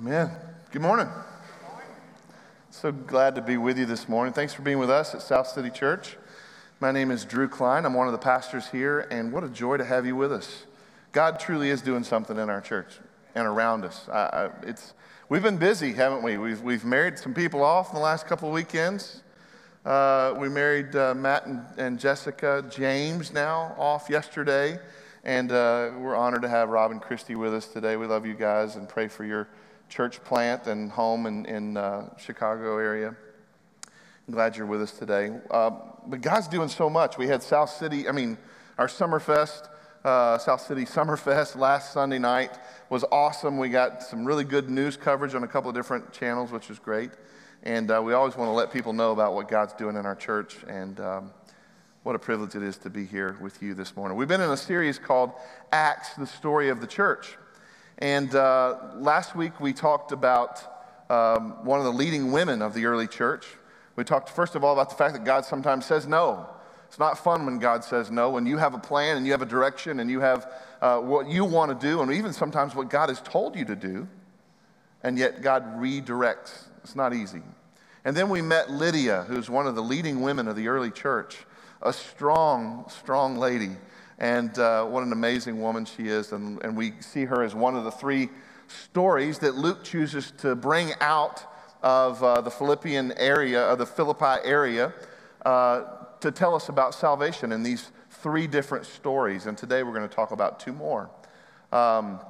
Amen. Good morning. So glad to be with you this morning. Thanks for being with us at South City Church. My name is Drew Klein. I'm one of the pastors here, and what a joy to have you with us. God truly is doing something in our church and around us. I, I, it's, we've been busy, haven't we? We've, we've married some people off in the last couple of weekends. Uh, we married uh, Matt and, and, Jessica James now off yesterday, and uh, we're honored to have Rob and Christy with us today. We love you guys and pray for your church plant and home in, in uh, Chicago area. I'm glad you're with us today. Uh, but God's doing so much. We had South City, I mean, our Summerfest, uh, South City Summerfest last Sunday night was awesome. We got some really good news coverage on a couple of different channels, which was great. And uh, we always want to let people know about what God's doing in our church. And um, what a privilege it is to be here with you this morning. We've been in a series called Acts, the story of the church. And uh, last week we talked about um, one of the leading women of the early church. We talked, first of all, about the fact that God sometimes says no. It's not fun when God says no. When you have a plan and you have a direction and you have uh, what you want to do, and even sometimes what God has told you to do, and yet God redirects. It's not easy. And then we met Lydia, who's one of the leading women of the early church, a strong, strong lady and uh, what an amazing woman she is. And, and we see her as one of the three stories that Luke chooses to bring out of uh, the Philippian area, of the Philippi area, uh, to tell us about salvation in these three different stories. And today we're going to talk about two more. Um,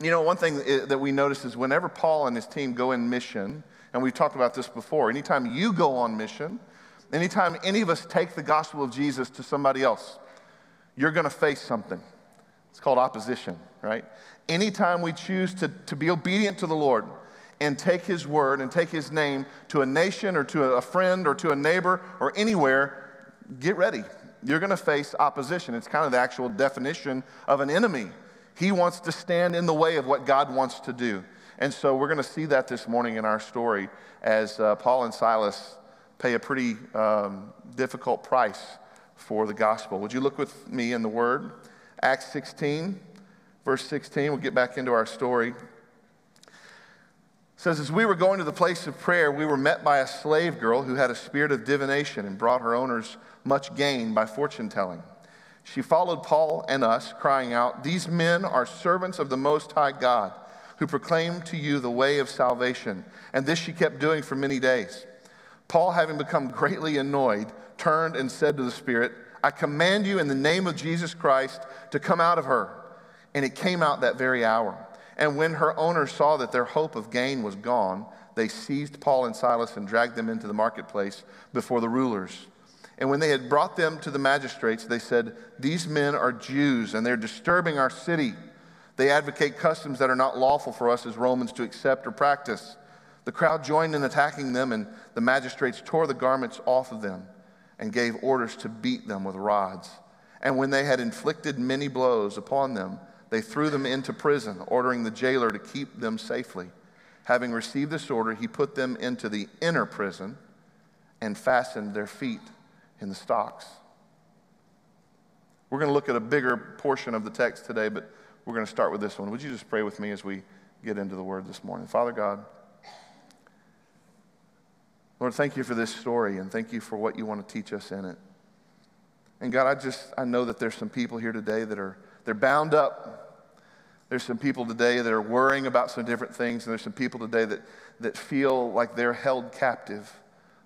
you know, one thing that we notice is whenever Paul and his team go in mission, and we've talked about this before, anytime you go on mission, anytime any of us take the gospel of Jesus to somebody else, you're going to face something. It's called opposition, right? Anytime we choose to, to be obedient to the Lord and take His word and take His name to a nation or to a friend or to a neighbor or anywhere, get ready. You're going to face opposition. It's kind of the actual definition of an enemy. He wants to stand in the way of what God wants to do. And so we're going to see that this morning in our story as uh, Paul and Silas pay a pretty um, difficult price for the gospel. Would you look with me in the Word? Acts 16, verse 16. We'll get back into our story. It says, As we were going to the place of prayer, we were met by a slave girl who had a spirit of divination and brought her owners much gain by fortune telling. She followed Paul and us, crying out, These men are servants of the Most High God, who proclaim to you the way of salvation. And this she kept doing for many days. Paul, having become greatly annoyed, turned and said to the Spirit, I command you in the name of Jesus Christ to come out of her. And it came out that very hour. And when her owners saw that their hope of gain was gone, they seized Paul and Silas and dragged them into the marketplace before the rulers. And when they had brought them to the magistrates, they said, These men are Jews, and they're disturbing our city. They advocate customs that are not lawful for us as Romans to accept or practice. The crowd joined in attacking them, and the magistrates tore the garments off of them and gave orders to beat them with rods. And when they had inflicted many blows upon them, they threw them into prison, ordering the jailer to keep them safely. Having received this order, he put them into the inner prison and fastened their feet in the stocks. We're going to look at a bigger portion of the text today, but we're going to start with this one. Would you just pray with me as we get into the word this morning? Father God, Lord, thank you for this story and thank you for what you want to teach us in it. And God, I just, I know that there's some people here today that are, they're bound up. There's some people today that are worrying about some different things. And there's some people today that, that feel like they're held captive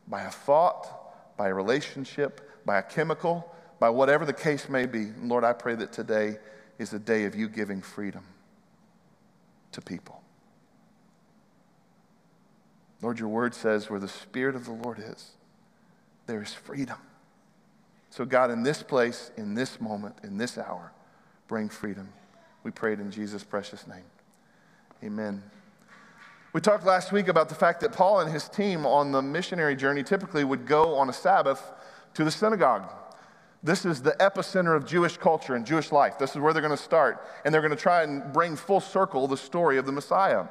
by a thought, by a relationship, by a chemical, by whatever the case may be. And Lord, I pray that today is a day of you giving freedom to people. Lord, your word says where the Spirit of the Lord is, there is freedom. So, God, in this place, in this moment, in this hour, bring freedom. We prayed in Jesus' precious name. Amen. We talked last week about the fact that Paul and his team on the missionary journey typically would go on a Sabbath to the synagogue. This is the epicenter of Jewish culture and Jewish life. This is where they're going to start. And they're going to try and bring full circle the story of the Messiah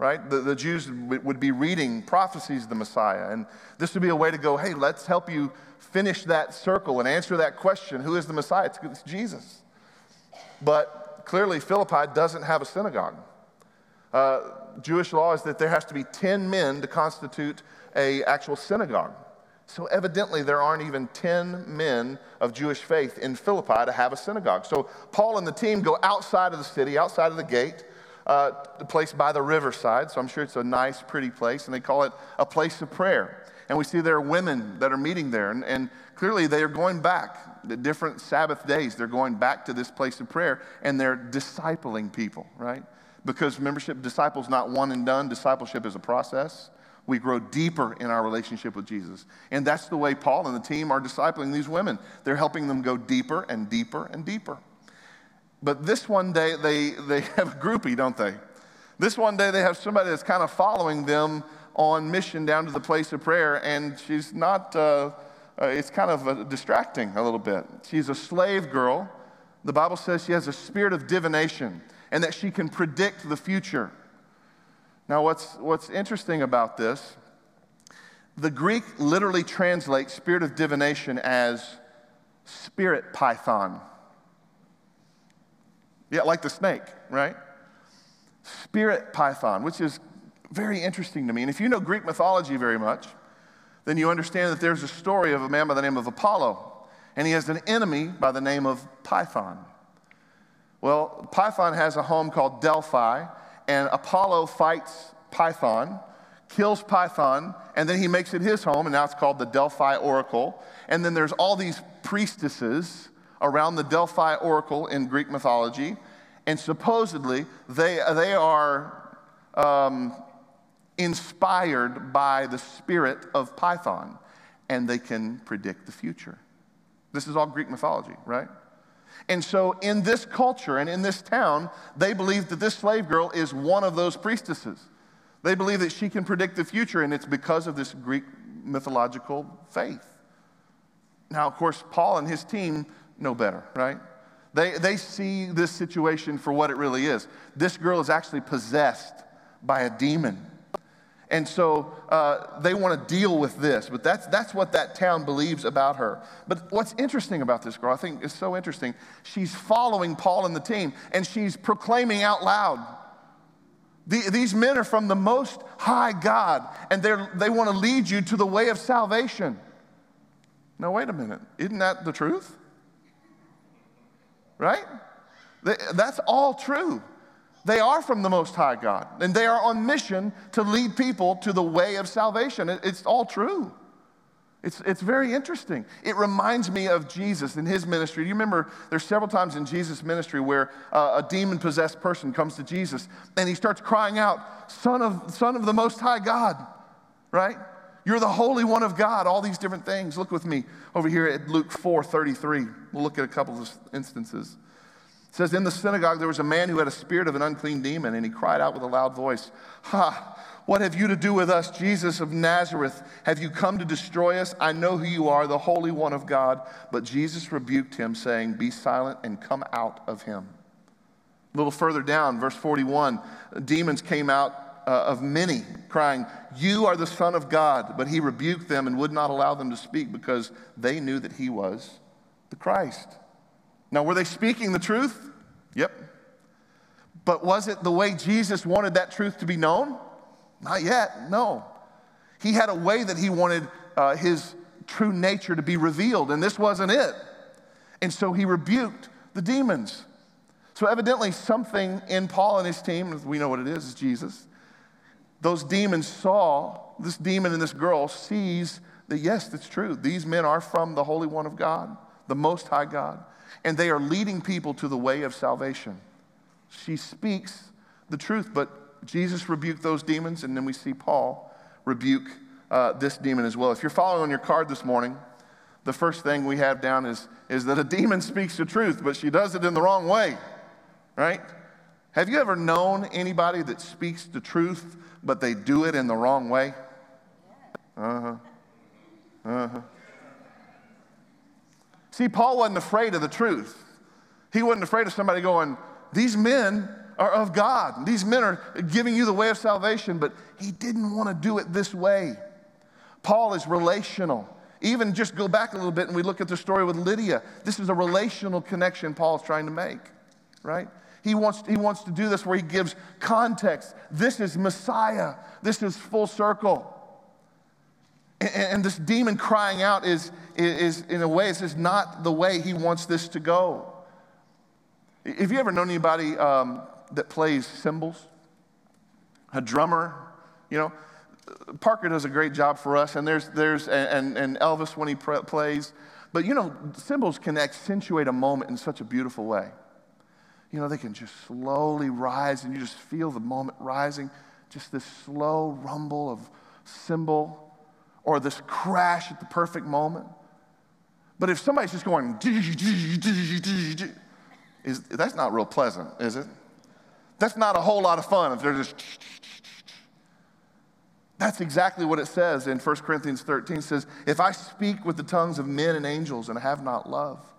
right? The, the Jews would be reading prophecies of the Messiah. And this would be a way to go, hey, let's help you finish that circle and answer that question who is the Messiah? It's, it's Jesus. But clearly, Philippi doesn't have a synagogue. Uh, Jewish law is that there has to be 10 men to constitute a actual synagogue. So evidently there aren't even 10 men of Jewish faith in Philippi to have a synagogue. So Paul and the team go outside of the city, outside of the gate, uh, the place by the riverside. So I'm sure it's a nice, pretty place, and they call it a place of prayer. And we see there are women that are meeting there, and, and clearly they are going back. The different Sabbath days, they're going back to this place of prayer, and they're discipling people, right? Because membership, disciples not one and done. Discipleship is a process. We grow deeper in our relationship with Jesus. And that's the way Paul and the team are discipling these women. They're helping them go deeper and deeper and deeper. But this one day, they, they have a groupie, don't they? This one day, they have somebody that's kind of following them on mission down to the place of prayer, and she's not, uh, uh, it's kind of uh, distracting a little bit. She's a slave girl. The Bible says she has a spirit of divination and that she can predict the future. Now, what's, what's interesting about this, the Greek literally translates spirit of divination as spirit python. Yeah, like the snake, right? Spirit python, which is very interesting to me. And if you know Greek mythology very much, then you understand that there's a story of a man by the name of Apollo, and he has an enemy by the name of Python. Well, Python has a home called Delphi, and Apollo fights Python, kills Python, and then he makes it his home, and now it's called the Delphi Oracle. And then there's all these priestesses around the Delphi Oracle in Greek mythology, and supposedly they, they are um, inspired by the spirit of Python, and they can predict the future. This is all Greek mythology, right? And so, in this culture and in this town, they believe that this slave girl is one of those priestesses. They believe that she can predict the future, and it's because of this Greek mythological faith. Now, of course, Paul and his team know better, right? They, they see this situation for what it really is. This girl is actually possessed by a demon. And so uh, they want to deal with this, but that's, that's what that town believes about her. But what's interesting about this girl, I think is so interesting, she's following Paul and the team, and she's proclaiming out loud. The, these men are from the most high God, and they want to lead you to the way of salvation. Now, wait a minute. Isn't that the truth? Right? That's all true. They are from the Most High God, and they are on mission to lead people to the way of salvation. It's all true. It's, it's very interesting. It reminds me of Jesus and his ministry. Do you remember there's several times in Jesus' ministry where uh, a demon possessed person comes to Jesus and he starts crying out, Son of, Son of the Most High God, right? You're the Holy One of God, all these different things. Look with me over here at Luke 4 33. We'll look at a couple of instances. It says, In the synagogue there was a man who had a spirit of an unclean demon, and he cried out with a loud voice, Ha! What have you to do with us, Jesus of Nazareth? Have you come to destroy us? I know who you are, the Holy One of God. But Jesus rebuked him, saying, Be silent and come out of him. A little further down, verse 41, demons came out uh, of many, crying, You are the Son of God. But he rebuked them and would not allow them to speak because they knew that he was the Christ. Now, were they speaking the truth? Yep. But was it the way Jesus wanted that truth to be known? Not yet, no. He had a way that he wanted uh, his true nature to be revealed, and this wasn't it. And so he rebuked the demons. So, evidently, something in Paul and his team, we know what it is, is Jesus. Those demons saw, this demon and this girl sees that, yes, that's true. These men are from the Holy One of God, the Most High God and they are leading people to the way of salvation. She speaks the truth, but Jesus rebuked those demons, and then we see Paul rebuke uh, this demon as well. If you're following on your card this morning, the first thing we have down is, is that a demon speaks the truth, but she does it in the wrong way, right? Have you ever known anybody that speaks the truth, but they do it in the wrong way? Uh huh. Uh huh. See, Paul wasn't afraid of the truth. He wasn't afraid of somebody going, These men are of God. These men are giving you the way of salvation, but he didn't want to do it this way. Paul is relational. Even just go back a little bit and we look at the story with Lydia. This is a relational connection Paul's trying to make, right? He wants, he wants to do this where he gives context. This is Messiah. This is full circle. And, and this demon crying out is, is, in a way, this is not the way he wants this to go. Have you ever known anybody um, that plays cymbals? A drummer? You know, Parker does a great job for us, and there's, there's and, and Elvis when he plays. But you know, cymbals can accentuate a moment in such a beautiful way. You know, they can just slowly rise, and you just feel the moment rising, just this slow rumble of cymbal, or this crash at the perfect moment. But if somebody's just going, is, that's not real pleasant, is it? That's not a whole lot of fun if they're just. That's exactly what it says in 1 Corinthians 13. It says, If I speak with the tongues of men and angels and have not love,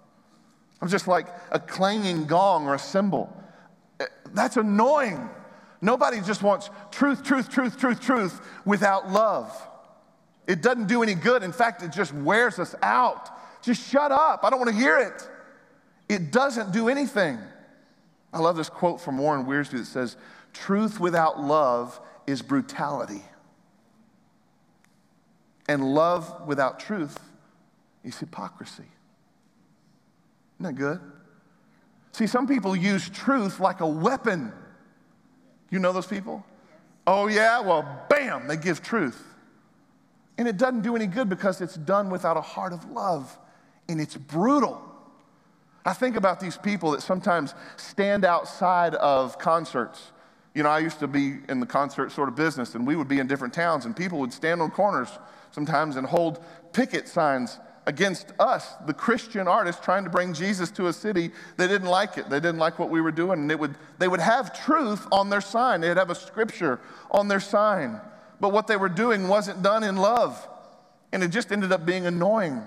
I'm just like a clanging gong or a cymbal. Eh, that's annoying. Nobody just wants truth, truth, truth, truth, truth without love. It doesn't do any good. In fact, it just wears us out. Just shut up. I don't want to hear it. It doesn't do anything. I love this quote from Warren Wiersbe that says, Truth without love is brutality. And love without truth is hypocrisy. Isn't that good? See, some people use truth like a weapon. You know those people? Oh, yeah? Well, bam, they give truth. And it doesn't do any good because it's done without a heart of love and it's brutal. I think about these people that sometimes stand outside of concerts. You know, I used to be in the concert sort of business, and we would be in different towns, and people would stand on corners sometimes and hold picket signs against us, the Christian artists, trying to bring Jesus to a city. They didn't like it. They didn't like what we were doing. And it would, they would have truth on their sign, they'd have a scripture on their sign. But what they were doing wasn't done in love, and it just ended up being annoying.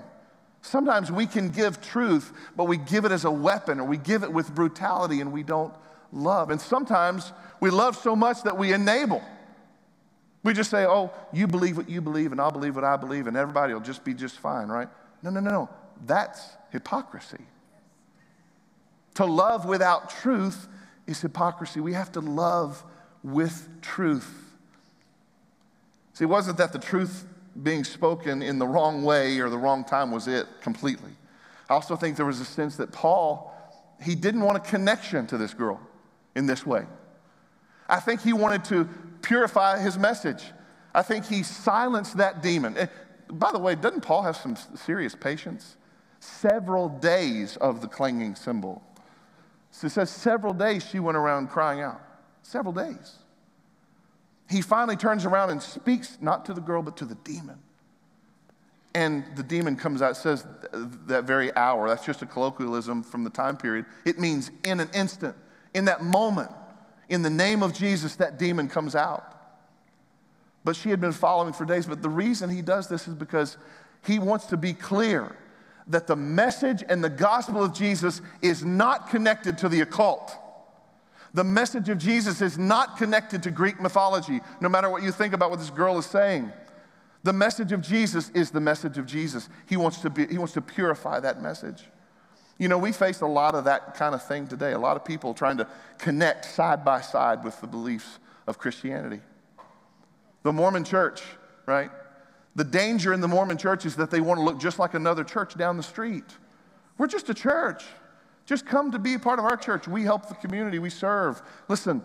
Sometimes we can give truth, but we give it as a weapon or we give it with brutality and we don't love. And sometimes we love so much that we enable. We just say, oh, you believe what you believe and I'll believe what I believe and everybody will just be just fine, right? No, no, no, no. That's hypocrisy. To love without truth is hypocrisy. We have to love with truth. See, it wasn't that the truth being spoken in the wrong way or the wrong time was it completely. I also think there was a sense that Paul, he didn't want a connection to this girl in this way. I think he wanted to purify his message. I think he silenced that demon. By the way, doesn't Paul have some serious patience? Several days of the clanging cymbal. So it says several days she went around crying out. Several days he finally turns around and speaks not to the girl, but to the demon. And the demon comes out, says that very hour. That's just a colloquialism from the time period. It means in an instant, in that moment, in the name of Jesus, that demon comes out. But she had been following for days. But the reason he does this is because he wants to be clear that the message and the gospel of Jesus is not connected to the occult. The message of Jesus is not connected to Greek mythology, no matter what you think about what this girl is saying. The message of Jesus is the message of Jesus. He wants to, be, he wants to purify that message. You know, we face a lot of that kind of thing today. A lot of people trying to connect side by side with the beliefs of Christianity. The Mormon church, right? The danger in the Mormon church is that they want to look just like another church down the street. We're just a church. Just come to be a part of our church. We help the community, we serve. Listen,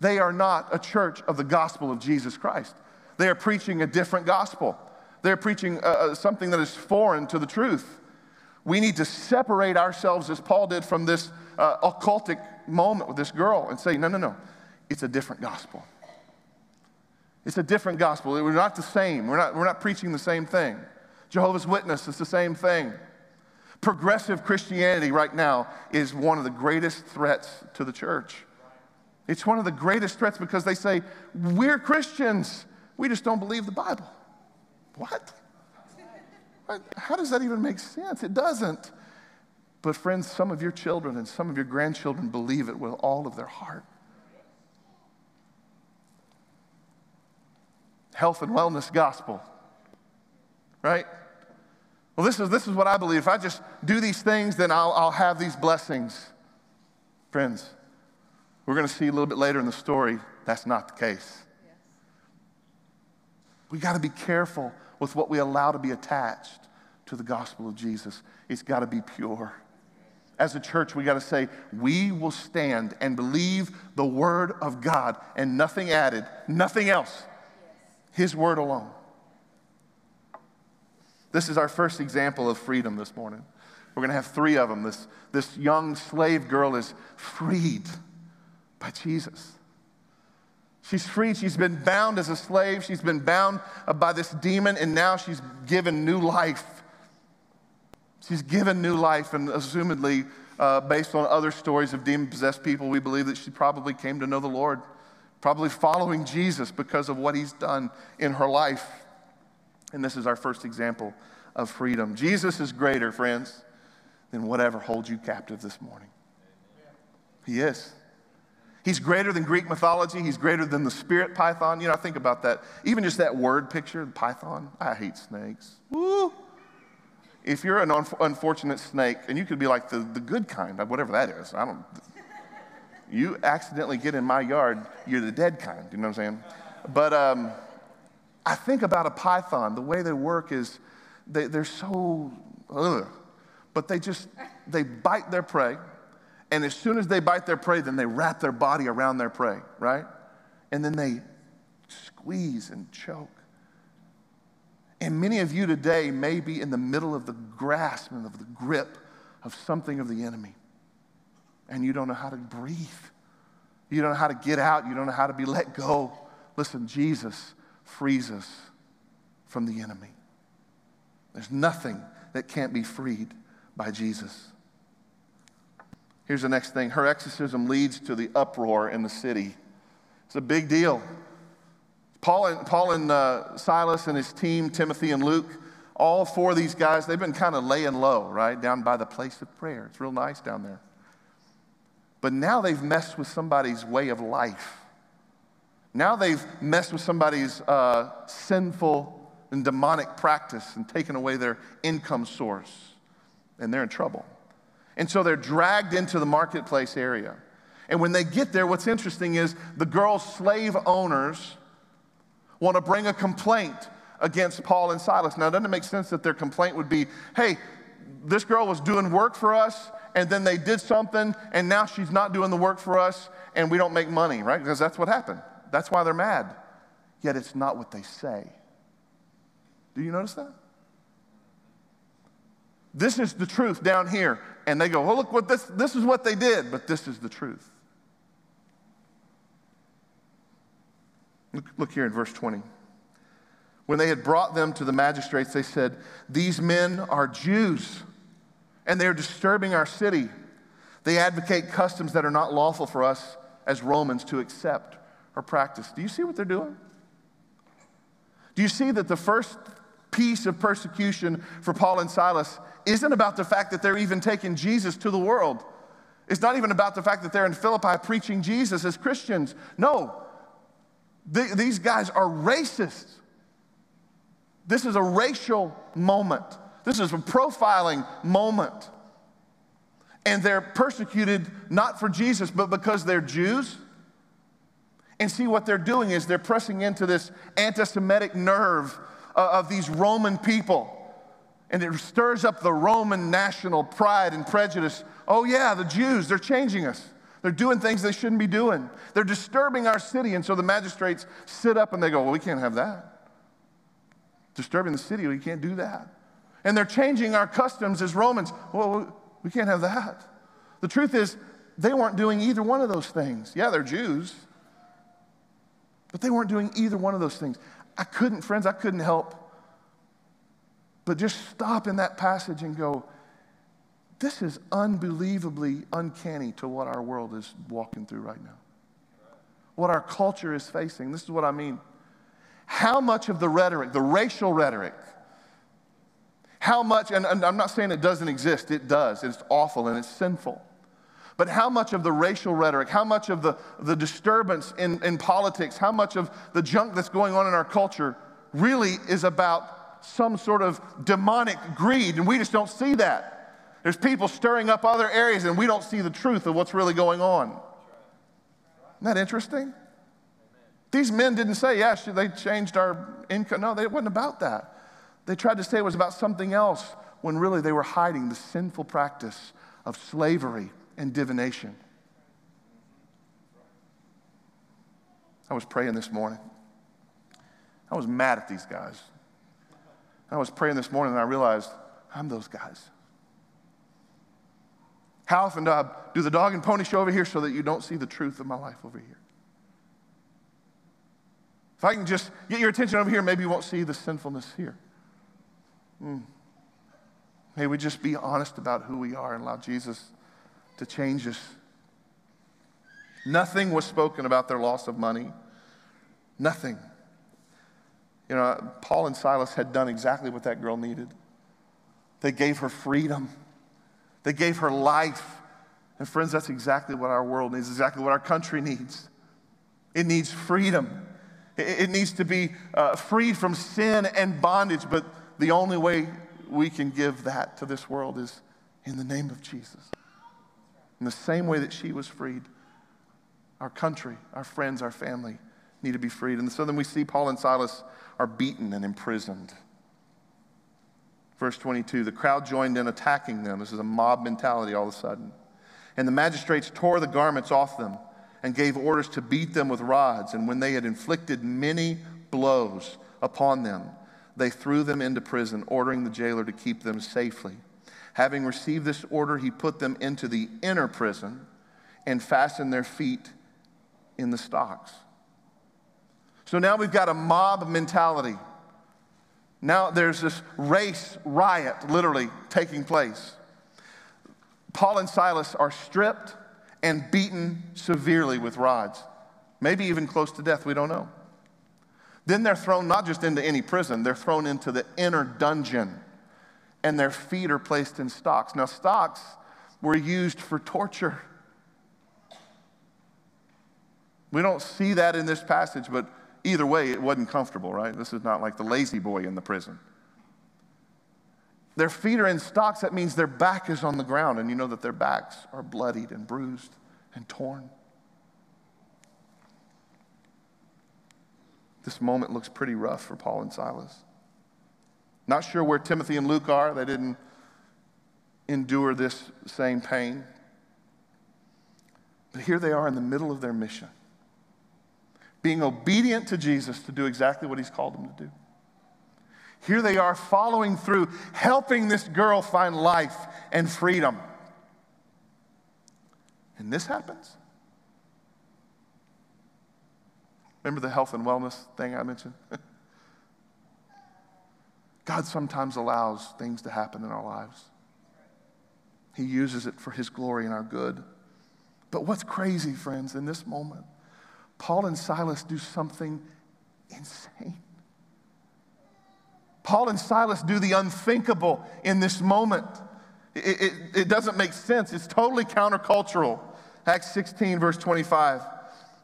they are not a church of the gospel of Jesus Christ. They are preaching a different gospel. They're preaching uh, uh, something that is foreign to the truth. We need to separate ourselves, as Paul did, from this uh, occultic moment with this girl and say, no, no, no, it's a different gospel. It's a different gospel. We're not the same. We're not, we're not preaching the same thing. Jehovah's Witness is the same thing. Progressive Christianity right now is one of the greatest threats to the church. It's one of the greatest threats because they say, We're Christians, we just don't believe the Bible. What? How does that even make sense? It doesn't. But, friends, some of your children and some of your grandchildren believe it with all of their heart. Health and wellness gospel, right? Well, this is, this is what I believe. If I just do these things, then I'll, I'll have these blessings. Friends, We're going to see a little bit later in the story that's not the case. Yes. We got to be careful with what we allow to be attached to the gospel of Jesus. It's got to be pure. As a church, we got to say, we will stand and believe the word of God and nothing added, nothing else. His word alone. This is our first example of freedom this morning. We're going to have three of them. This, this young slave girl is freed by Jesus. She's freed. She's been bound as a slave. She's been bound by this demon, and now she's given new life. She's given new life, and assumedly, uh, based on other stories of demon possessed people, we believe that she probably came to know the Lord, probably following Jesus because of what he's done in her life. And this is our first example of freedom. Jesus is greater, friends, than whatever holds you captive this morning. He is. He's greater than Greek mythology. He's greater than the spirit python. You know, I think about that. Even just that word picture, python. I hate snakes. Woo! If you're an un- unfortunate snake, and you could be like the, the good kind, whatever that is, I don't. You accidentally get in my yard, you're the dead kind. You know what I'm saying? But um, I think about a python. The way they work is they, they're so, ugh, but they just they bite their prey and as soon as they bite their prey, then they wrap their body around their prey, right? And then they squeeze and choke. And many of you today may be in the middle of the grasp and of the grip of something of the enemy. And you don't know how to breathe. You don't know how to get out. You don't know how to be let go. Listen, Jesus frees us from the enemy. There's nothing that can't be freed by Jesus. Here's the next thing her exorcism leads to the uproar in the city. It's a big deal. Paul and, Paul and uh, Silas and his team, Timothy and Luke, all four of these guys, they've been kind of laying low, right? Down by the place of prayer. It's real nice down there. But now they've messed with somebody's way of life. Now they've messed with somebody's uh, sinful and demonic practice and taken away their income source. And they're in trouble. And so they're dragged into the marketplace area. And when they get there, what's interesting is the girl's slave owners want to bring a complaint against Paul and Silas. Now, doesn't it make sense that their complaint would be, hey, this girl was doing work for us, and then they did something, and now she's not doing the work for us, and we don't make money, right? Because that's what happened. That's why they're mad. Yet it's not what they say. Do you notice that? This is the truth down here. And they go, well, look what this, this is what they did, but this is the truth. Look, look here in verse 20. When they had brought them to the magistrates, they said, These men are Jews, and they are disturbing our city. They advocate customs that are not lawful for us as Romans to accept or practice. Do you see what they're doing? Do you see that the first piece of persecution for Paul and Silas isn't about the fact that they're even taking Jesus to the world. It's not even about the fact that they're in Philippi preaching Jesus as Christians. No, these guys are racist. This is a racial moment. This is a profiling moment. And they're persecuted not for Jesus, but because they're Jews. And see, what they're doing is they're pressing into this anti Semitic nerve uh, of these Roman people and it stirs up the Roman national pride and prejudice. Oh, yeah, the Jews, they're changing us. They're doing things they shouldn't be doing. They're disturbing our city. And so the magistrates sit up and they go, Well, we can't have that. Disturbing the city, we can't do that. And they're changing our customs as Romans. Well, we can't have that. The truth is, they weren't doing either one of those things. Yeah, they're Jews, but they weren't doing either one of those things. I couldn't, friends, I couldn't help but just stop in that passage and go, this is unbelievably uncanny to what our world is walking through right now. What our culture is facing. This is what I mean. How much of the rhetoric, the racial rhetoric, how much, and, and I'm not saying it doesn't exist, it does. It's awful and it's sinful. But how much of the racial rhetoric, how much of the, the disturbance in, in politics, how much of the junk that's going on in our culture really is about some sort of demonic greed, and we just don't see that. There's people stirring up other areas, and we don't see the truth of what's really going on. Isn't that interesting? These men didn't say, yes, they changed our income. No, it wasn't about that. They tried to say it was about something else when really they were hiding the sinful practice of slavery and divination. I was praying this morning. I was mad at these guys. I was praying this morning and I realized I'm those guys. How often do I do the dog and pony show over here so that you don't see the truth of my life over here? If I can just get your attention over here, maybe you won't see the sinfulness here. Mm. May we just be honest about who we are and allow Jesus to change us. Nothing was spoken about their loss of money. Nothing. You know, Paul and Silas had done exactly what that girl needed. They gave her freedom, they gave her life. And, friends, that's exactly what our world needs, exactly what our country needs. It needs freedom. It needs to be uh, freed from sin and bondage, but the only way we can give that to this world is in the name of Jesus. In the same way that she was freed, our country, our friends, our family need to be freed. And so then we see Paul and Silas are beaten and imprisoned. Verse 22 the crowd joined in attacking them. This is a mob mentality all of a sudden. And the magistrates tore the garments off them and gave orders to beat them with rods. And when they had inflicted many blows upon them, they threw them into prison, ordering the jailer to keep them safely. Having received this order, he put them into the inner prison and fastened their feet in the stocks. So now we've got a mob mentality. Now there's this race riot literally taking place. Paul and Silas are stripped and beaten severely with rods, maybe even close to death, we don't know. Then they're thrown not just into any prison, they're thrown into the inner dungeon, and their feet are placed in stocks. Now, stocks were used for torture. We don't see that in this passage, but Either way, it wasn't comfortable, right? This is not like the La-Z-Boy in the prison. Their feet are in stocks, that means their back is on the ground, and you know that their backs are bloodied and bruised and torn. This moment looks pretty rough for Paul and Silas. Not sure where Timothy and Luke are. They didn't endure this same pain. But here they are in the middle of their mission being obedient to Jesus to do exactly what he's called them to do. Here they are following through, helping this girl find life and freedom. And this happens. Remember the health and wellness thing I mentioned? God sometimes allows things to happen in our lives. He uses it for His glory and our good. But what's crazy, friends, in this moment Paul and Silas do something insane. Paul and Silas do the unthinkable in this moment. It, it, it, doesn't make sense. It's totally countercultural. Acts 16, verse 25.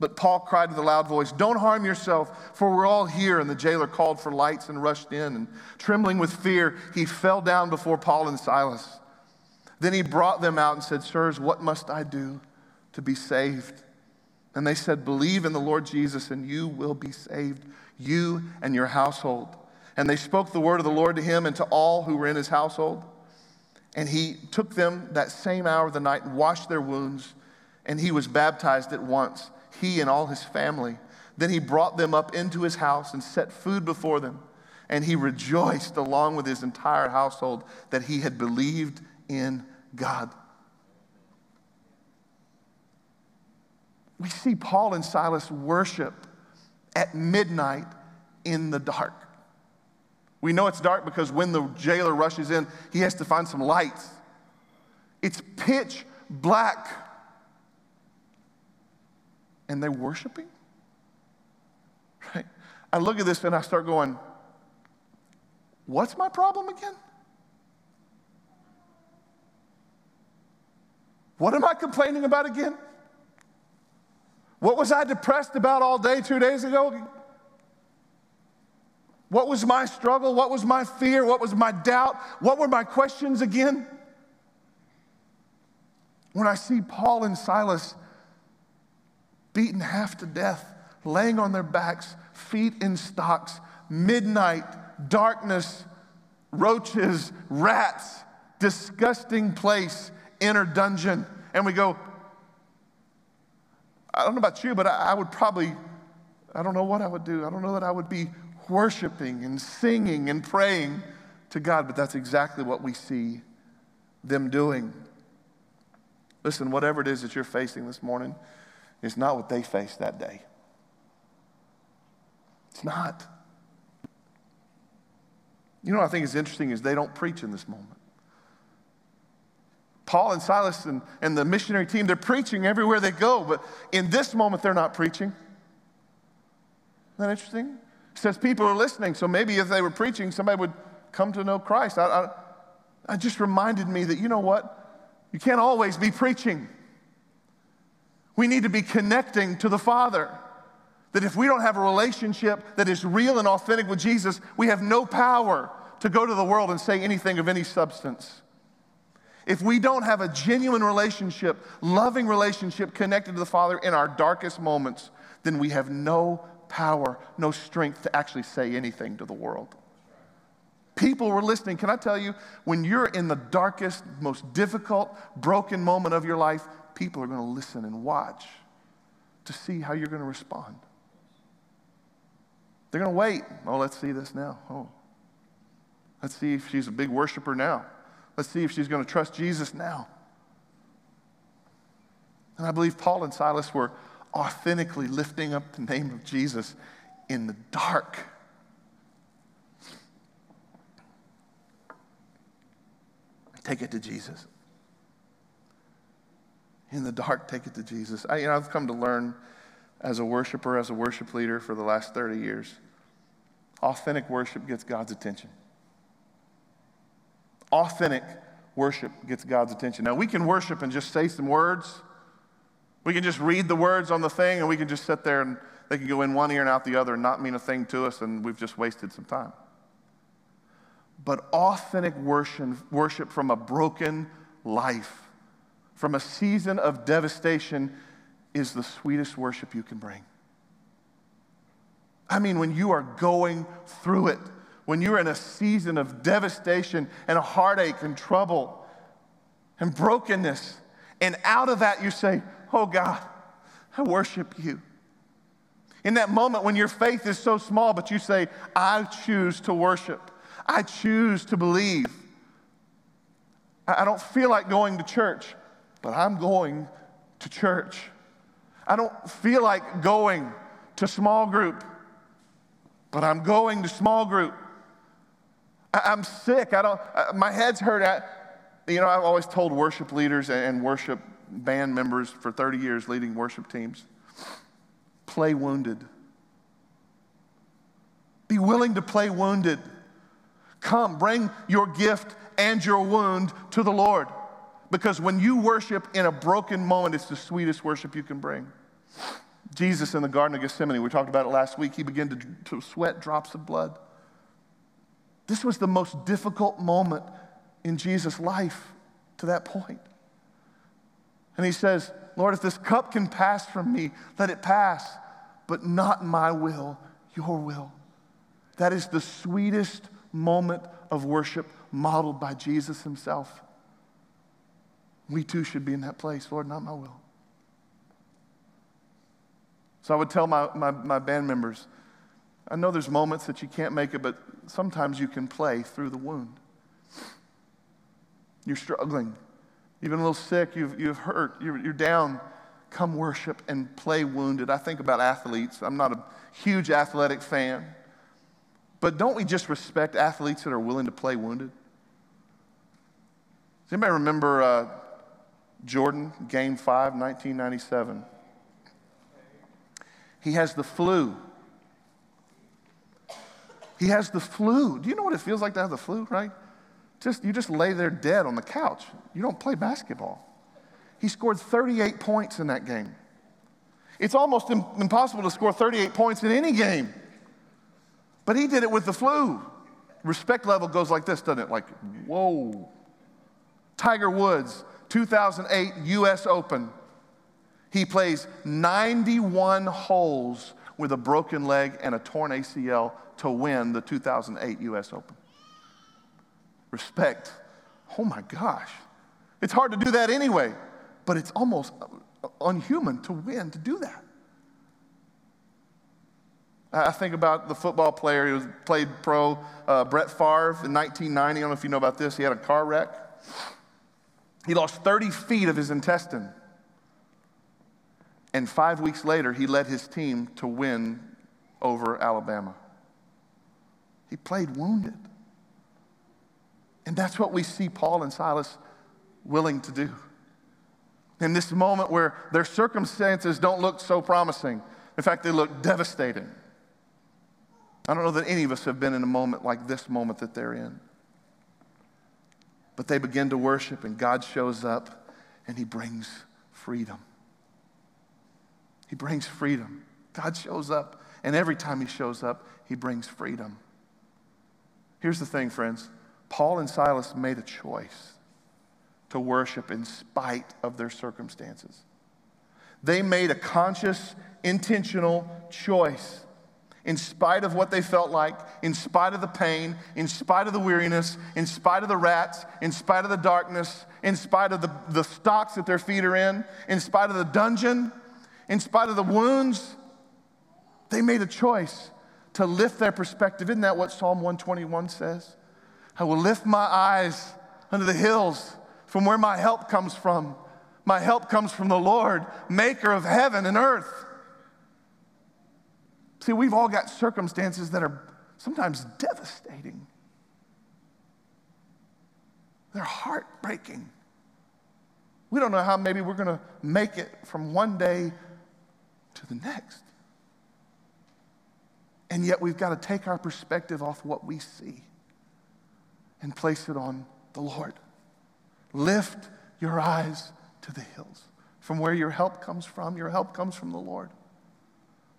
But Paul cried with a loud voice, Don't harm yourself, for we're all here. And the jailer called for lights and rushed in. And trembling with fear, he fell down before Paul and Silas. Then he brought them out and said, Sirs, what must I do to be saved? And they said, Believe in the Lord Jesus, and you will be saved, you and your household. And they spoke the word of the Lord to him and to all who were in his household. And he took them that same hour of the night and washed their wounds, and he was baptized at once, he and all his family. Then he brought them up into his house and set food before them. And he rejoiced along with his entire household that he had believed in God. we see Paul and Silas worship at midnight in the dark. We know it's dark because when the jailer rushes in, he has to find some lights. It's pitch black. And they're worshiping? Right? I look at this and I start going, What's my problem again? What am I complaining about again? What was I depressed about all day two days ago? What was my struggle? What was my fear? What was my doubt? What were my questions again? When I see Paul and Silas beaten half to death, laying on their backs, feet in stocks, midnight, darkness, roaches, rats, disgusting place, inner dungeon. And we go, I don't know about you, but I, I would probably, I don't know what I would do. I don't know that I would be worshiping and singing and praying to God, but that's exactly what we see them doing. Listen, whatever it is that you're facing this morning is not what they faced that day. It's not. You know what I think is interesting is they don't preach in this moment. Paul and Silas and, and the missionary team, they're preaching everywhere they go, but in this moment, they're not preaching. Isn't that interesting? It says people are listening, so maybe if they were preaching, somebody would come to know Christ. I, I, I just reminded me that, you know what? You can't always be preaching. We need to be connecting to the Father. That if we don't have a relationship that is real and authentic with Jesus, we have no power to go to the world and say anything of any substance. If we don't have a genuine relationship, loving relationship connected to the Father in our darkest moments, then we have no power, no strength to actually say anything to the world. People were listening. Can I tell you, when you're in the darkest, most difficult, broken moment of your life, people are going to listen and watch to see how you're going to respond. They're going to wait. Oh, let's see this now. Oh, let's see if she's a big worshiper now. Let's see if she's going to trust Jesus now. And I believe Paul and Silas were authentically lifting up the name of Jesus in the dark. Take it to Jesus. In the dark, take it to Jesus. I, you know, I've come to learn as a worshiper, as a worship leader for the last 30 years. Authentic worship gets God's attention. Authentic worship gets God's attention. Now, we can worship and just say some words. We can just read the words on the thing and we can just sit there and they can go in one ear and out the other and not mean a thing to us, and we've just wasted some time. But authentic worship, worship from a broken life, from a season of devastation, is the sweetest worship you can bring. I mean, when you are going through it, when you're in a season of devastation and heartache and trouble and brokenness, and out of that you say, Oh God, I worship you. In that moment when your faith is so small, but you say, I choose to worship, I choose to believe. I don't feel like going to church, but I'm going to church. I don't feel like going to small group, but I'm going to small group. I, am sick. I don't, my head's hurt. I, you know, I've always told worship leaders and worship band members for 30 years leading worship teams play wounded. Be willing to play wounded. Come, bring your gift and your wound to the Lord. Because when you worship in a broken moment, it's the sweetest worship you can bring. Jesus in the Garden of Gethsemane, we talked about it last week, he began to, to sweat drops of blood. This was the most difficult moment in Jesus' life to that point. And he says, Lord, if this cup can pass from me, let it pass, but not my will, your will. That is the sweetest moment of worship modeled by Jesus himself. We too should be in that place. Lord, not my will. So I would tell my, my, my, band members I know there's moments that you can't make it, but sometimes you can play through the wound. You're struggling. You've been a little sick. You've, you've hurt. You're, you're down. Come worship and play wounded. I think about athletes. I'm not a huge athletic fan. But don't we just respect athletes that are willing to play wounded? Does anybody remember uh, Jordan, Game 5, 1997? He has the flu. He has the flu. Do you know what it feels like to have the flu, right? Just, you just lay there dead on the couch. You don't play basketball. He scored 38 points in that game. It's almost impossible to score 38 points in any game. But he did it with the flu. Respect level goes like this, doesn't it? Like, whoa. Tiger Woods, 2008 US Open. He plays 91 holes with a broken leg and a torn ACL to win the 2008 US Open. Respect. Oh my gosh. It's hard to do that anyway, but it's almost unhuman to win to do that. I think about the football player who played pro, uh, Brett Favre, in 1990. I don't know if you know about this. He had a car wreck. He lost 30 feet of his intestine. And five weeks later, he led his team to win over Alabama. He played wounded. And that's what we see Paul and Silas willing to do. In this moment where their circumstances don't look so promising, in fact, they look devastating. I don't know that any of us have been in a moment like this moment that they're in. But they begin to worship, and God shows up and He brings freedom. He brings freedom. God shows up, and every time He shows up, He brings freedom. Here's the thing, friends Paul and Silas made a choice to worship in spite of their circumstances. They made a conscious, intentional choice in spite of what they felt like, in spite of the pain, in spite of the weariness, in spite of the rats, in spite of the darkness, in spite of the, the stocks that their feet are in, in spite of the dungeon, in spite of the wounds, they made a choice to lift their perspective. Isn't that what Psalm 121 says? I will lift my eyes unto the hills from where my help comes from. My help comes from the Lord, maker of heaven and earth. See, we've all got circumstances that are sometimes devastating. They're heartbreaking. We don't know how maybe we're going to make it from one day to the next. And yet we've got to take our perspective off what we see and place it on the Lord. Lift your eyes to the hills. From where your help comes from, your help comes from the Lord.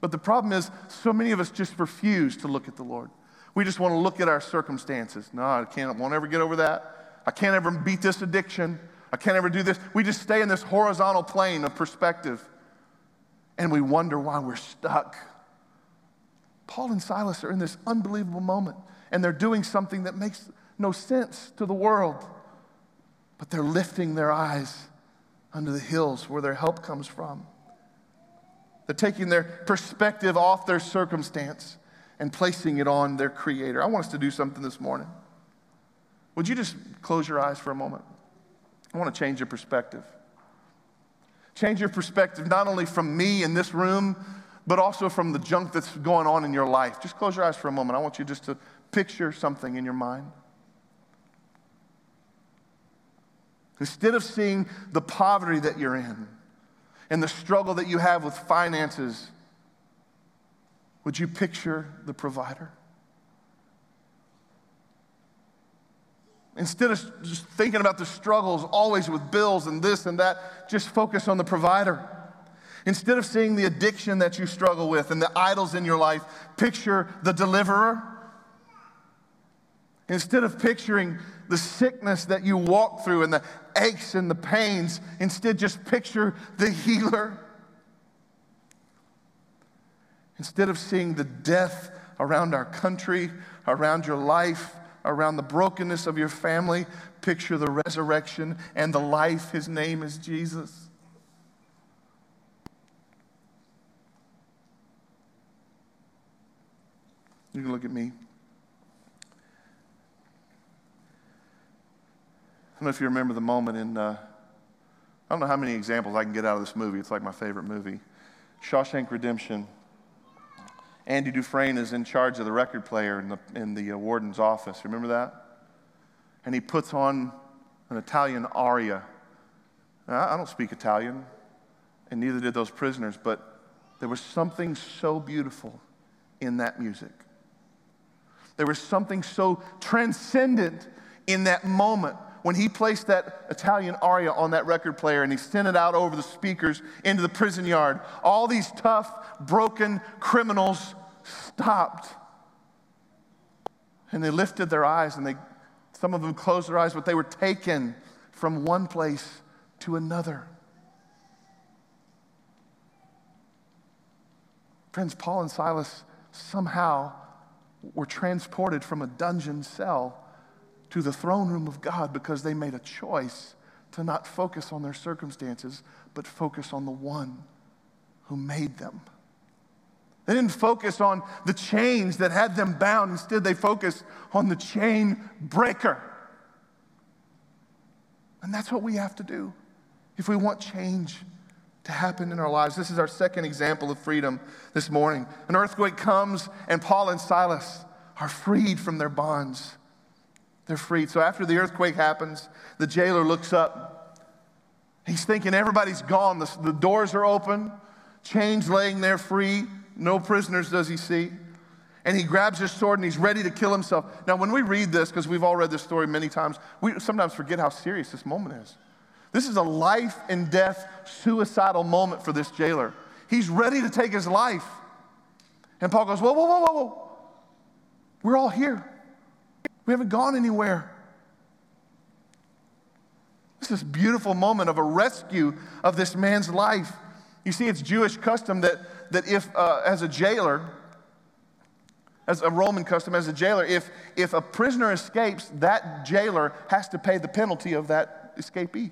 But the problem is, so many of us just refuse to look at the Lord. We just want to look at our circumstances. No, I can't, won't ever get over that. I can't ever beat this addiction. I can't ever do this. We just stay in this horizontal plane of perspective and we wonder why we're stuck. Paul and Silas are in this unbelievable moment and they're doing something that makes no sense to the world, but they're lifting their eyes under the hills where their help comes from. Taking their perspective off their circumstance and placing it on their Creator. I want us to do something this morning. Would you just close your eyes for a moment? I want to change your perspective. Change your perspective not only from me in this room, but also from the junk that's going on in your life. Just close your eyes for a moment. I want you just to picture something in your mind. Instead of seeing the poverty that you're in, and the struggle that you have with finances, would you picture the provider? Instead of just thinking about the struggles always with bills and this and that, just focus on the provider. Instead of seeing the addiction that you struggle with and the idols in your life, picture the deliverer. Instead of picturing the sickness that you walk through and the aches and the pains, instead, just picture the healer. Instead of seeing the death around our country, around your life, around the brokenness of your family, picture the resurrection and the life. His name is Jesus. You can look at me. Don't know if you remember the moment in, uh, I don't know how many examples I can get out of this movie. It's like my favorite movie. Shawshank Redemption. Andy Dufresne is in charge of the record player in the, in the uh, warden's office. Remember that? And he puts on an Italian aria. Now, I don't speak Italian, and neither did those prisoners, but there was something so beautiful in that music. There was something so transcendent in that moment when he placed that Italian aria on that record player and he sent it out over the speakers into the prison yard. All these tough, broken criminals stopped. And they lifted their eyes and they, some of them closed their eyes, but they were taken from one place to another. Friends, Paul and Silas somehow were transported from a dungeon cell to the throne room of God because they made a choice to not focus on their circumstances, but focus on the one who made them. They didn't focus on the chains that had them bound. Instead, they focused on the chain breaker. And that's what we have to do if we want change to happen in our lives. This is our second example of freedom this morning. An earthquake comes, and Paul and Silas are freed from their bonds. They're freed. So after the earthquake happens, the jailer looks up. He's thinking everybody's gone. The, the doors are open, chains laying there free. No prisoners does he see. And he grabs his sword and he's ready to kill himself. Now, when we read this, because we've all read this story many times, we sometimes forget how serious this moment is. This is a life and death suicidal moment for this jailer. He's ready to take his life. And Paul goes, Whoa, whoa, whoa, whoa, whoa. We're all here. We haven't gone anywhere. This beautiful moment of a rescue of this man's life. You see, it's Jewish custom that, that if, uh, as a jailer, as a Roman custom, as a jailer, if, if a prisoner escapes, that jailer has to pay the penalty of that escapee.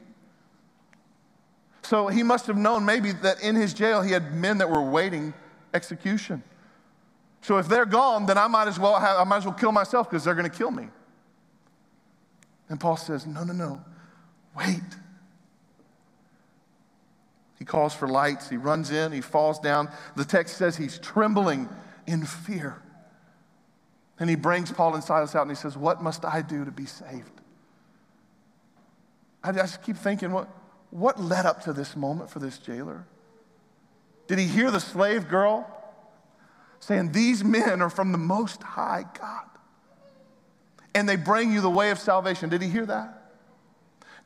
So he must have known maybe that in his jail he had men that were waiting execution. So if they're gone, then I might as well, have, I might as well kill myself because they're going to kill me. And Paul says, No, no, no, wait. He calls for lights. He runs in. He falls down. The text says he's trembling in fear. And he brings Paul and Silas out and he says, What must I do to be saved? I just keep thinking, what, what led up to this moment for this jailer? Did he hear the slave girl saying, These men are from the Most High God. And they bring you the way of salvation. Did he hear that?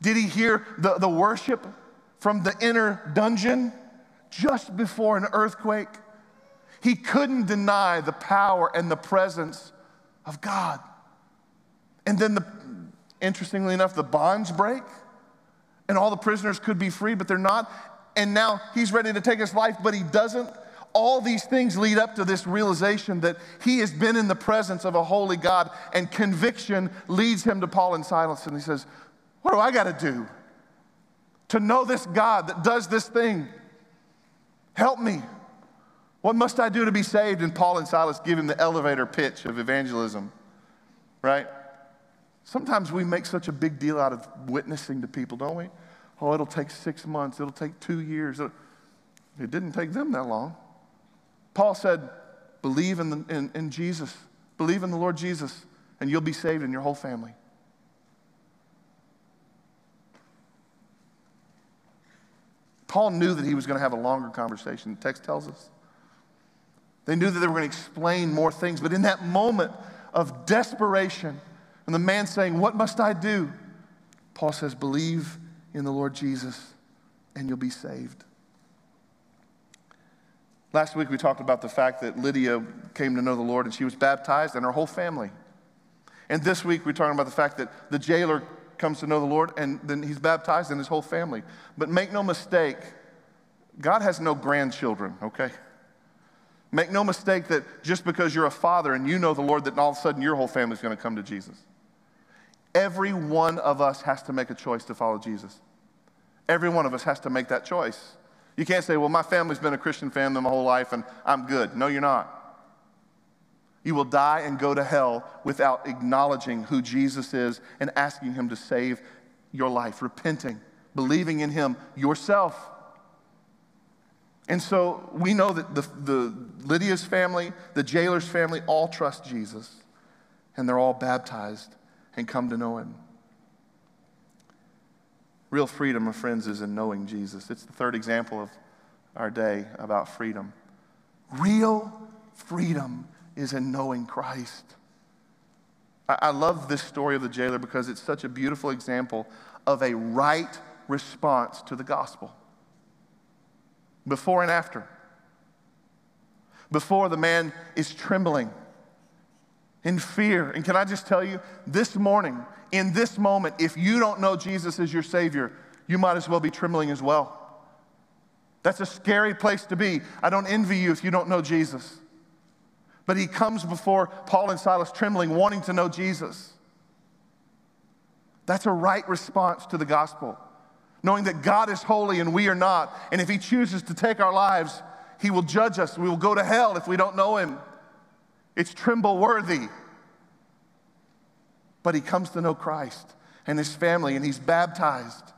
Did he hear the, the worship from the inner dungeon just before an earthquake? He couldn't deny the power and the presence of God. And then, the, interestingly enough, the bonds break, and all the prisoners could be free, but they're not. And now he's ready to take his life, but he doesn't all these things lead up to this realization that he has been in the presence of a holy God, and conviction leads him to Paul and Silas. And he says, What do I got to do to know this God that does this thing? Help me. What must I do to be saved? And Paul and Silas give him the elevator pitch of evangelism, right? Sometimes we make such a big deal out of witnessing to people, don't we? Oh, it'll take six months, it'll take two years. It didn't take them that long. Paul said, believe in, the, in, in Jesus, believe in the Lord Jesus, and you'll be saved and your whole family. Paul knew that he was going to have a longer conversation. The text tells us. They knew that they were going to explain more things, but in that moment of desperation, and the man saying, What must I do? Paul says, Believe in the Lord Jesus, and you'll be saved. Last week we talked about the fact that Lydia came to know the Lord and she was baptized and her whole family. And this week we're talking about the fact that the jailer comes to know the Lord and then he's baptized and his whole family. But make no mistake, God has no grandchildren, okay? Make no mistake that just because you're a father and you know the Lord, that all of a sudden your whole family is going to come to Jesus. Every one of us has to make a choice to follow Jesus. Every one of us has to make that choice. You can't say, well, my family's been a Christian family my whole life and I'm good. No, you're not. You will die and go to hell without acknowledging who Jesus is and asking Him to save your life, repenting, believing in Him yourself. And so we know that the, the Lydia's family, the jailer's family, all trust Jesus, and they're all baptized and come to know Him. Real freedom, my friends, is in knowing Jesus. It's the third example of our day about freedom. Real freedom is in knowing Christ. I, I love this story of the jailer because it's such a beautiful example of a right response to the gospel. Before and after. Before the man is trembling in fear. And can I just tell you, this morning, in this moment, if you don't know Jesus as your Savior, you might as well be trembling as well. That's a scary place to be. I don't envy you if you don't know Jesus. But he comes before Paul and Silas trembling, wanting to know Jesus. That's a right response to the gospel, knowing that God is holy and we are not. And if he chooses to take our lives, he will judge us. We will go to hell if we don't know him. It's tremble worthy. But he comes to know Christ and his family, and he's baptized.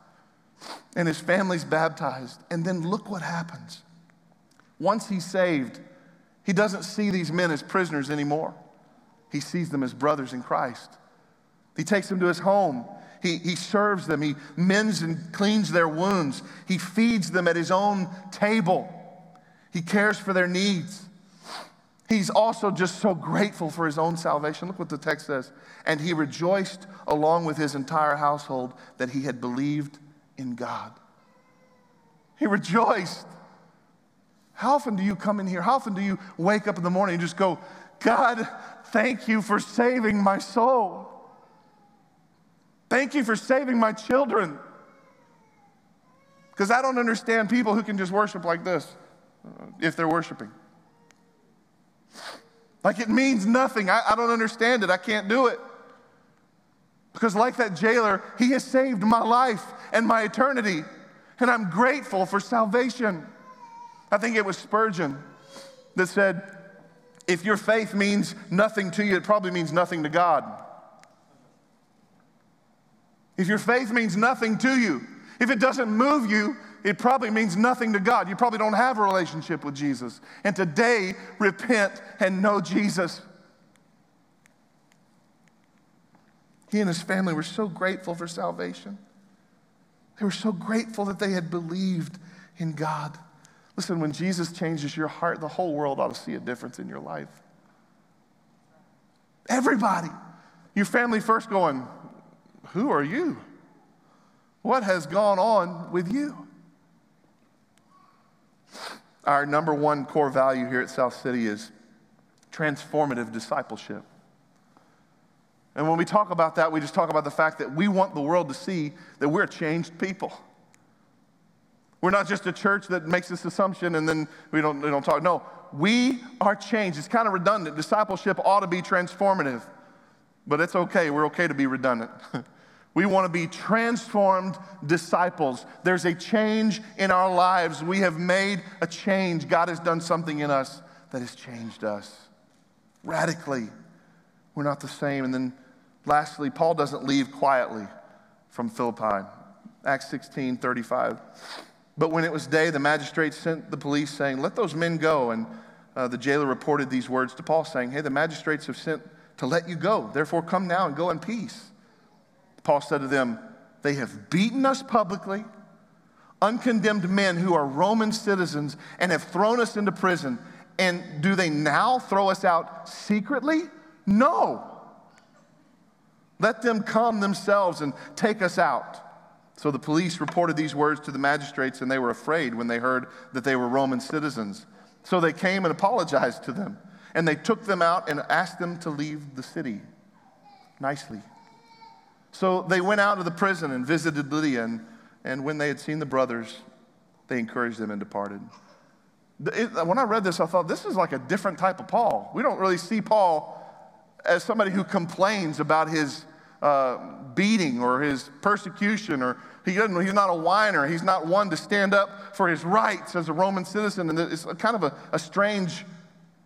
And his family's baptized. And then look what happens. Once he's saved, he doesn't see these men as prisoners anymore. He sees them as brothers in Christ. He takes them to his home. He, he serves them. He mends and cleans their wounds. He feeds them at his own table. He cares for their needs. He's also just so grateful for his own salvation. Look what the text says. And he rejoiced along with his entire household that he had believed in God. He rejoiced. How often do you come in here? How often do you wake up in the morning and just go, God, thank you for saving my soul? Thank you for saving my children. Because I don't understand people who can just worship like this uh, if they're worshiping. Like it means nothing. I, I don't understand it. I can't do it. Because, like that jailer, he has saved my life and my eternity. And I'm grateful for salvation. I think it was Spurgeon that said, if your faith means nothing to you, it probably means nothing to God. If your faith means nothing to you, if it doesn't move you, it probably means nothing to God. You probably don't have a relationship with Jesus. And today, repent and know Jesus. He and his family were so grateful for salvation. They were so grateful that they had believed in God. Listen, when Jesus changes your heart, the whole world ought to see a difference in your life. Everybody. Your family first going, Who are you? What has gone on with you? Our number one core value here at South City is transformative discipleship. And when we talk about that, we just talk about the fact that we want the world to see that we're changed people. We're not just a church that makes this assumption and then we don't, we don't talk. No, we are changed. It's kind of redundant. Discipleship ought to be transformative, but it's okay. We're okay to be redundant. We want to be transformed disciples. There's a change in our lives. We have made a change. God has done something in us that has changed us radically. We're not the same. And then lastly, Paul doesn't leave quietly from Philippi. Acts 16 35. But when it was day, the magistrates sent the police saying, Let those men go. And uh, the jailer reported these words to Paul, saying, Hey, the magistrates have sent to let you go. Therefore, come now and go in peace. Paul said to them, They have beaten us publicly, uncondemned men who are Roman citizens, and have thrown us into prison. And do they now throw us out secretly? No. Let them come themselves and take us out. So the police reported these words to the magistrates, and they were afraid when they heard that they were Roman citizens. So they came and apologized to them, and they took them out and asked them to leave the city nicely. So they went out of the prison and visited Lydia, and, and when they had seen the brothers, they encouraged them and departed. When I read this, I thought this is like a different type of Paul. We don't really see Paul as somebody who complains about his uh, beating or his persecution, or he doesn't, he's not a whiner. He's not one to stand up for his rights as a Roman citizen. And it's kind of a, a strange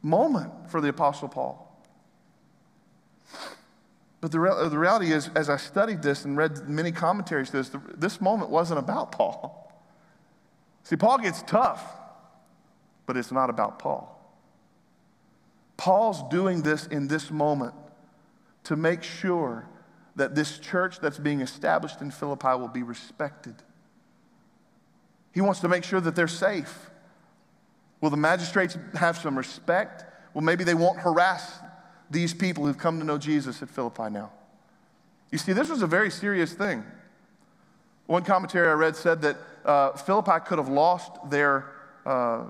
moment for the Apostle Paul. But the, re- the reality is, as I studied this and read many commentaries to this, the, this moment wasn't about Paul. See, Paul gets tough, but it's not about Paul. Paul's doing this in this moment to make sure that this church that's being established in Philippi will be respected. He wants to make sure that they're safe. Will the magistrates have some respect? Well, maybe they won't harass these people who've come to know Jesus at Philippi now. You see, this was a very serious thing. One commentary I read said that uh, Philippi could have lost their uh,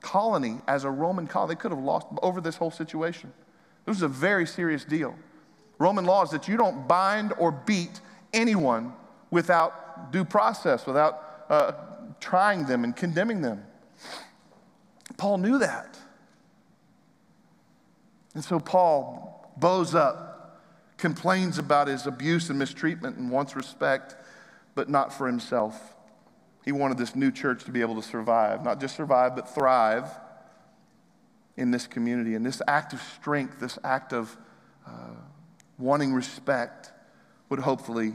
colony as a Roman colony. They could have lost over this whole situation. This was a very serious deal. Roman law is that you don't bind or beat anyone without due process, without uh, trying them and condemning them. Paul knew that. And so Paul bows up, complains about his abuse and mistreatment, and wants respect, but not for himself. He wanted this new church to be able to survive, not just survive, but thrive in this community. And this act of strength, this act of uh, wanting respect, would hopefully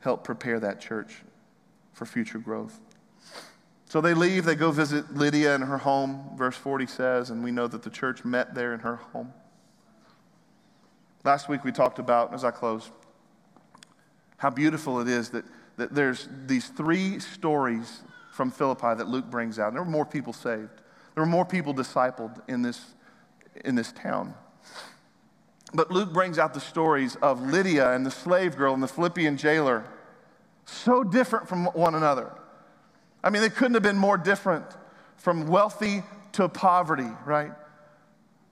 help prepare that church for future growth. So they leave, they go visit Lydia in her home, verse 40 says, and we know that the church met there in her home. Last week we talked about, as I close, how beautiful it is that, that there's these three stories from Philippi that Luke brings out. There were more people saved. There were more people discipled in this, in this town. But Luke brings out the stories of Lydia and the slave girl and the Philippian jailer, so different from one another. I mean, they couldn't have been more different from wealthy to poverty, right?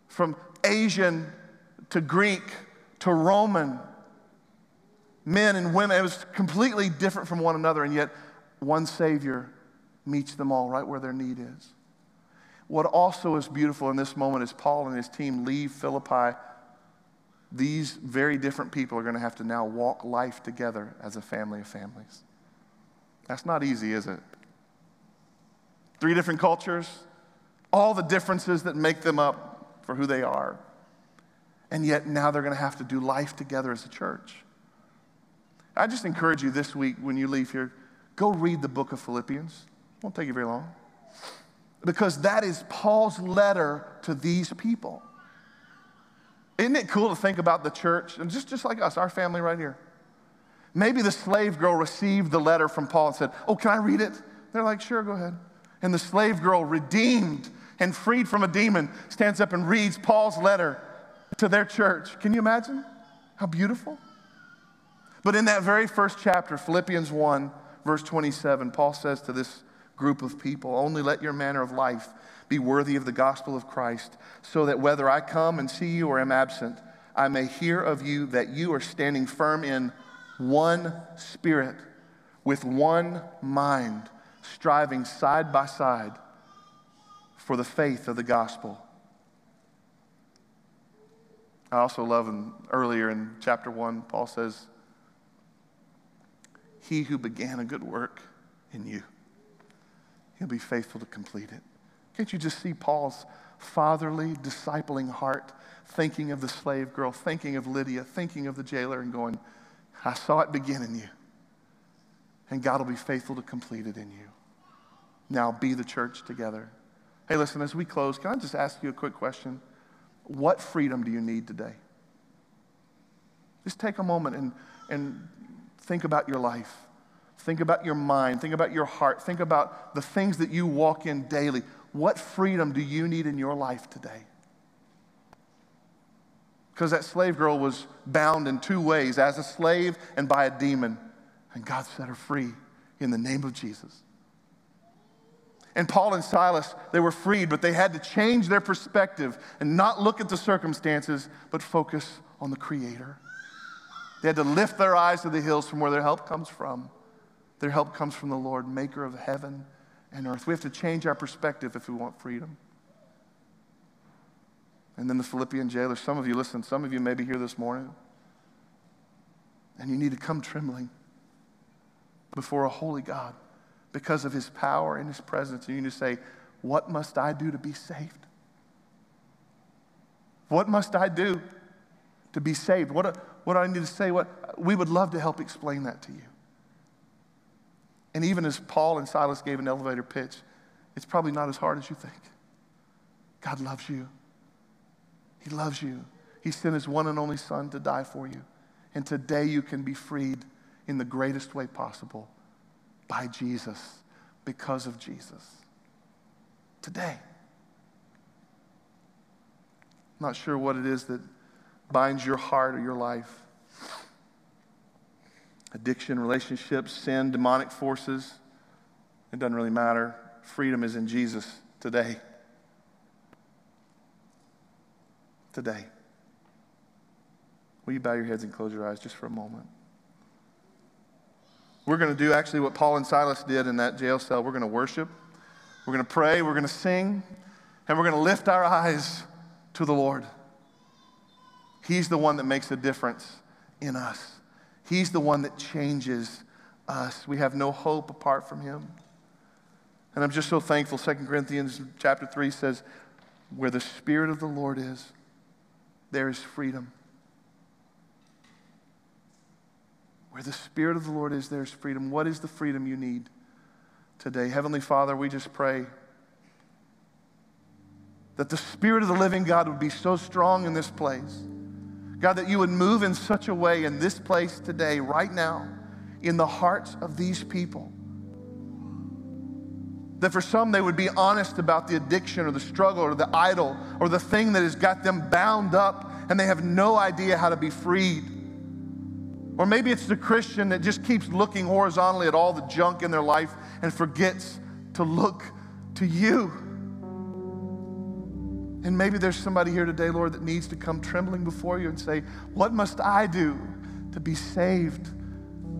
From Asian to Greek to Roman, men and women. It was completely different from one another, and yet one Savior meets them all right where their need is. What also is beautiful in this moment is Paul and his team leave Philippi. These very different people are going to have to now walk life together as a family of families. That's not easy, is it? Three different cultures, all the differences that make them up for who they are. And yet now they're going to have to do life together as a church. I just encourage you this week when you leave here, go read the book of Philippians. It won't take you very long because that is Paul's letter to these people. Isn't it cool to think about the church, and just, just like us, our family right here? Maybe the slave girl received the letter from Paul and said, Oh, can I read it? They're like, Sure, go ahead. And the slave girl, redeemed and freed from a demon, stands up and reads Paul's letter to their church. Can you imagine? How beautiful. But in that very first chapter, Philippians 1, verse 27, Paul says to this group of people. Only let your manner of life be worthy of the gospel of Christ, so that whether I come and see you or am absent, I may hear of you that you are standing firm in one spirit, with one mind, striving side by side for the faith of the gospel. I also love in, earlier in chapter 1, Paul says, He who began a good work in you He'll be faithful to complete it. Can't you just see Paul's fatherly, discipling heart, thinking of the slave girl, thinking of Lydia, thinking of the jailer, and going, I saw it begin in you. And God will be faithful to complete it in you. Now be the church together. Hey, listen, as we close, can I just ask you a quick question? What freedom do you need today? Just take a moment and, and think about your life. Think about your mind. Think about your heart. Think about the things that you walk in daily. What freedom do you need in your life today? Because that slave girl was bound in two ways as a slave and by a demon. And God set her free in the name of Jesus. And Paul and Silas, they were freed, but they had to change their perspective and not look at the circumstances, but focus on the Creator. They had to lift their eyes to the hills from where their help comes from. Their help comes from the Lord, maker of heaven and earth. We have to change our perspective if we want freedom. And then the Philippian jailer, some of you, listen, some of you may be here this morning, and you need to come trembling before a holy God because of his power and his presence. And you need to say, What must I do to be saved? What must I do to be saved? What, what do I need to say? What, we would love to help explain that to you. And even as Paul and Silas gave an elevator pitch, it's probably not as hard as you think. God loves you. He loves you. He sent his one and only Son to die for you. And today you can be freed in the greatest way possible by Jesus, because of Jesus. Today. Not sure what it is that binds your heart or your life. Addiction, relationships, sin, demonic forces. It doesn't really matter. Freedom is in Jesus today. Today. Will you bow your heads and close your eyes just for a moment? We're going to do actually what Paul and Silas did in that jail cell. We're going to worship, we're going to pray, we're going to sing, and we're going to lift our eyes to the Lord. He's the one that makes a difference in us. He's the one that changes us. We have no hope apart from him. And I'm just so thankful. 2 Corinthians chapter 3 says, Where the Spirit of the Lord is, there is freedom. Where the Spirit of the Lord is, there's freedom. What is the freedom you need today? Heavenly Father, we just pray that the Spirit of the living God would be so strong in this place. God, that you would move in such a way in this place today, right now, in the hearts of these people. That for some, they would be honest about the addiction or the struggle or the idol or the thing that has got them bound up and they have no idea how to be freed. Or maybe it's the Christian that just keeps looking horizontally at all the junk in their life and forgets to look to you. And maybe there's somebody here today, Lord, that needs to come trembling before you and say, What must I do to be saved?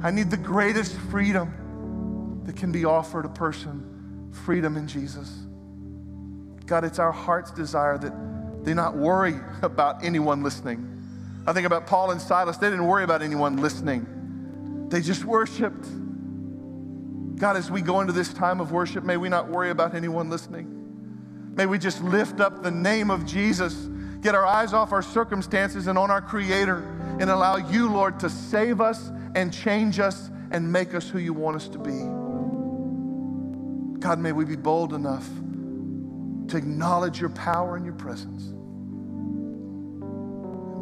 I need the greatest freedom that can be offered a person freedom in Jesus. God, it's our heart's desire that they not worry about anyone listening I think about Paul and Silas. They didn't worry about anyone listening, they just worshiped. God, as we go into this time of worship, may we not worry about anyone listening. May we just lift up the name of Jesus, get our eyes off our circumstances and on our Creator, and allow you, Lord, to save us and change us and make us who you want us to be. God, may we be bold enough to acknowledge your power and your presence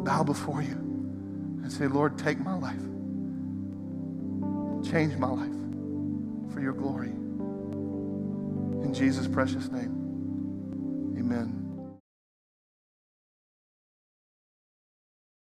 bow before you and say, Lord, take my life. Change my life for your glory. In Jesus' precious name, amen.